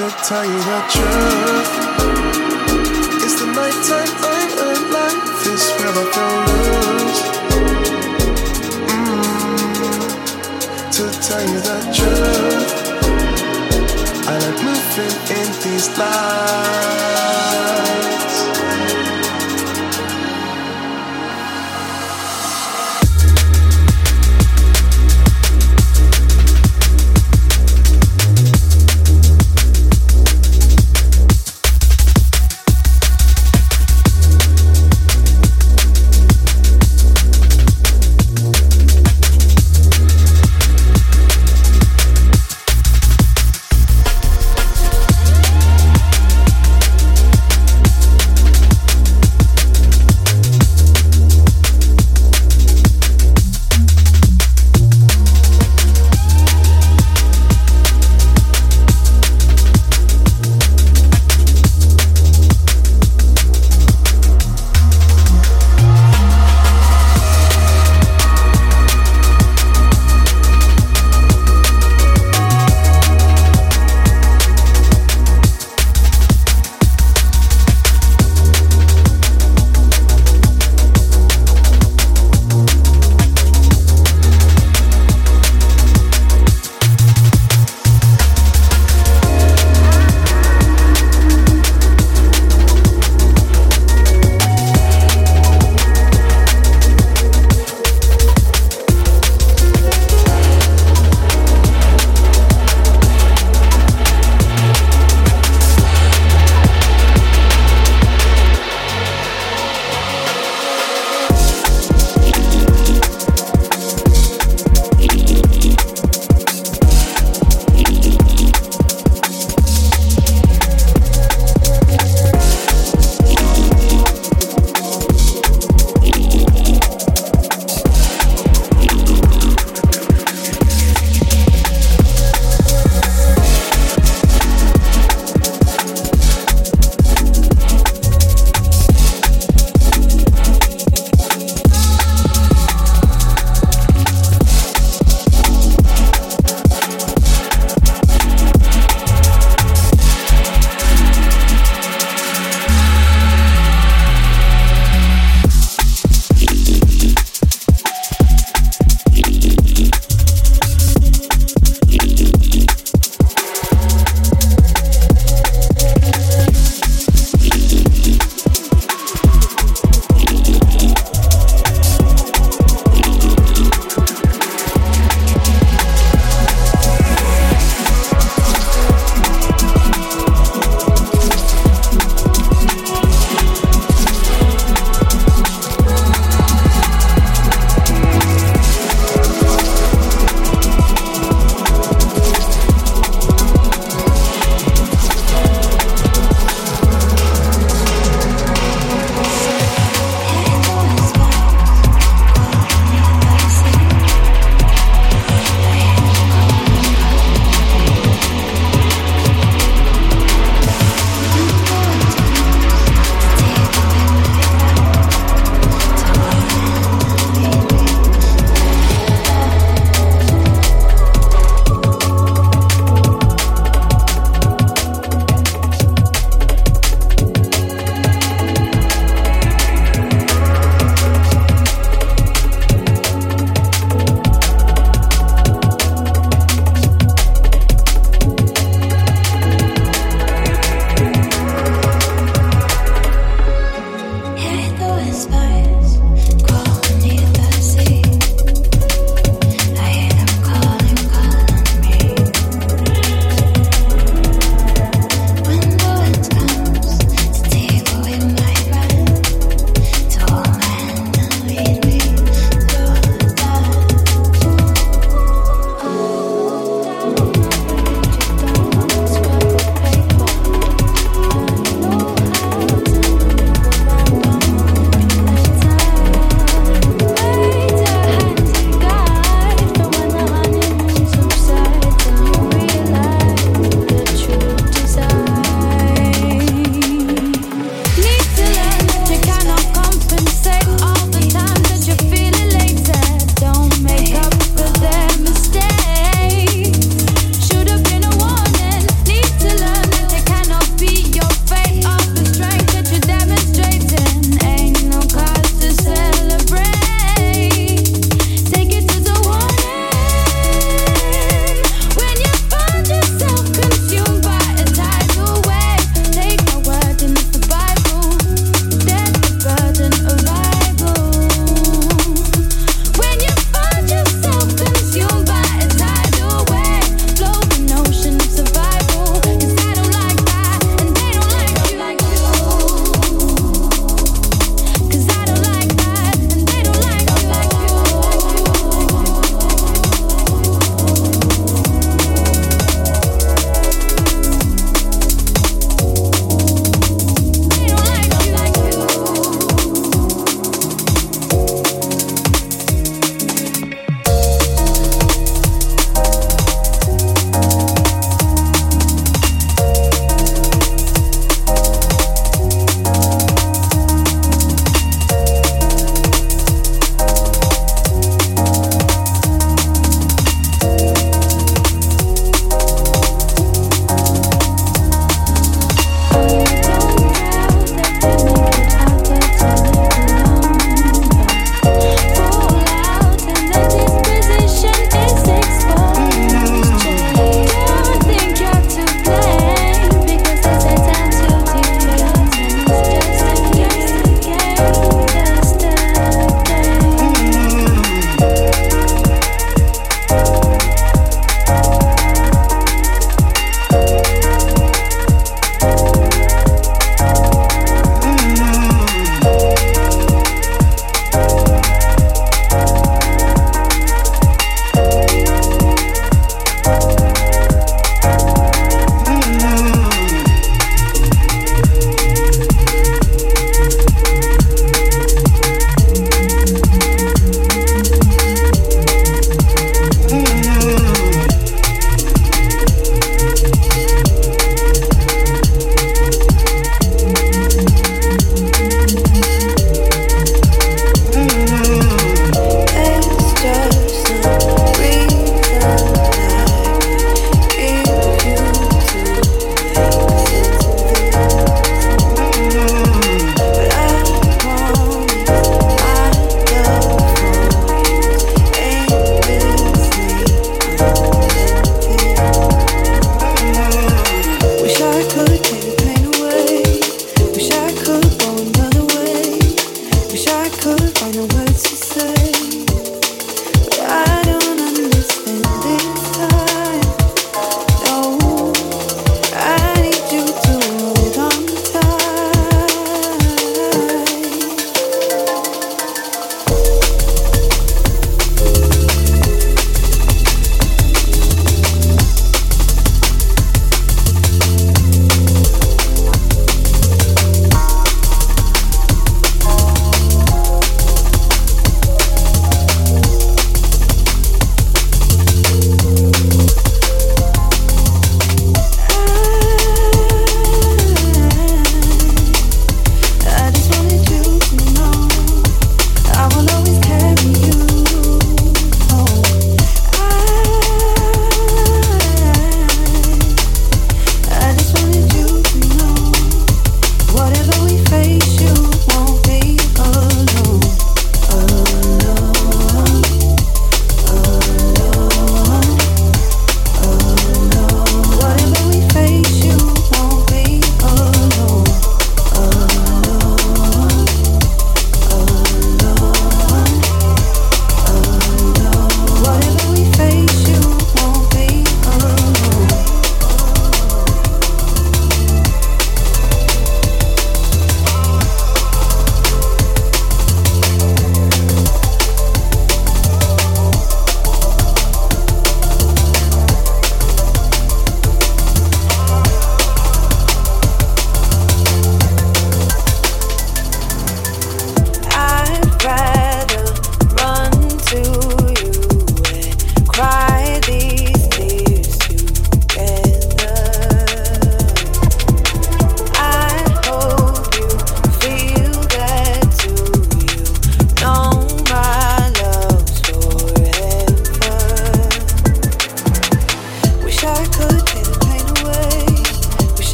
to tell you the truth. It's the nighttime I'm alive. This where I feel loose. To tell you the truth, I like moving in these lights.